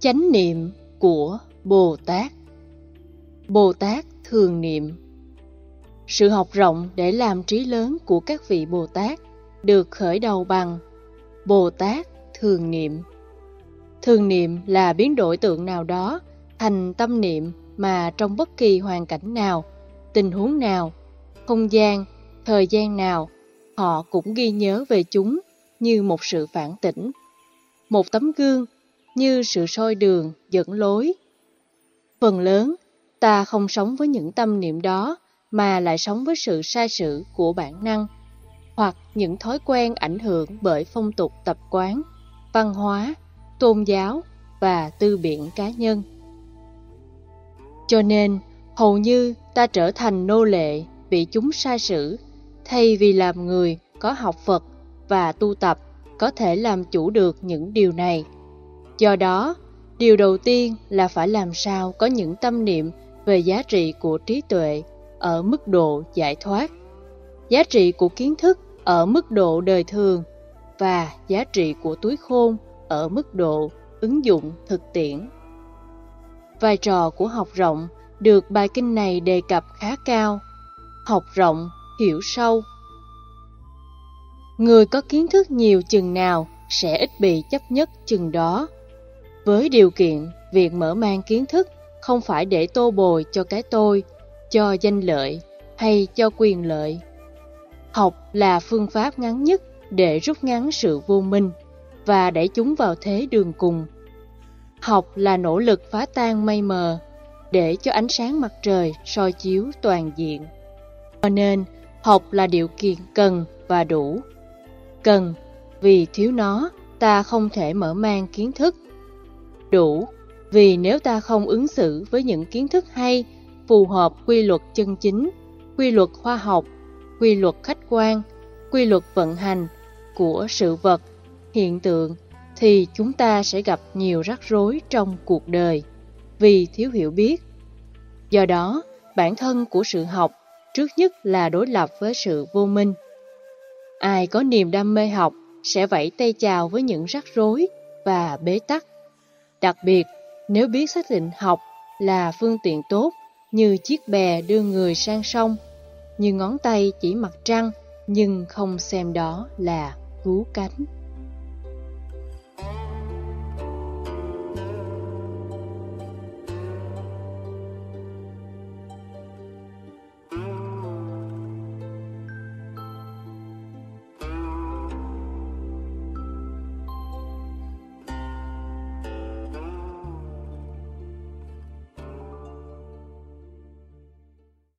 Chánh niệm của Bồ Tát Bồ Tát thường niệm Sự học rộng để làm trí lớn của các vị Bồ Tát được khởi đầu bằng Bồ Tát thường niệm. Thường niệm là biến đổi tượng nào đó thành tâm niệm mà trong bất kỳ hoàn cảnh nào, tình huống nào, không gian, thời gian nào, họ cũng ghi nhớ về chúng như một sự phản tỉnh, một tấm gương như sự soi đường, dẫn lối. Phần lớn, ta không sống với những tâm niệm đó mà lại sống với sự sai sự của bản năng hoặc những thói quen ảnh hưởng bởi phong tục tập quán, văn hóa, tôn giáo và tư biện cá nhân. Cho nên, hầu như ta trở thành nô lệ bị chúng sai sử, thay vì làm người có học Phật và tu tập có thể làm chủ được những điều này. Do đó, điều đầu tiên là phải làm sao có những tâm niệm về giá trị của trí tuệ ở mức độ giải thoát, giá trị của kiến thức ở mức độ đời thường và giá trị của túi khôn ở mức độ ứng dụng thực tiễn. Vai trò của học rộng được bài kinh này đề cập khá cao. Học rộng, hiểu sâu. Người có kiến thức nhiều chừng nào sẽ ít bị chấp nhất chừng đó. Với điều kiện, việc mở mang kiến thức không phải để tô bồi cho cái tôi, cho danh lợi hay cho quyền lợi. Học là phương pháp ngắn nhất để rút ngắn sự vô minh và đẩy chúng vào thế đường cùng. Học là nỗ lực phá tan mây mờ để cho ánh sáng mặt trời soi chiếu toàn diện. Cho nên, học là điều kiện cần và đủ. Cần, vì thiếu nó, ta không thể mở mang kiến thức. Đủ, vì nếu ta không ứng xử với những kiến thức hay, phù hợp quy luật chân chính, quy luật khoa học, quy luật khách quan, quy luật vận hành của sự vật, hiện tượng, thì chúng ta sẽ gặp nhiều rắc rối trong cuộc đời vì thiếu hiểu biết. Do đó, bản thân của sự học trước nhất là đối lập với sự vô minh. Ai có niềm đam mê học sẽ vẫy tay chào với những rắc rối và bế tắc. Đặc biệt, nếu biết xác định học là phương tiện tốt như chiếc bè đưa người sang sông, như ngón tay chỉ mặt trăng nhưng không xem đó là cứu cánh.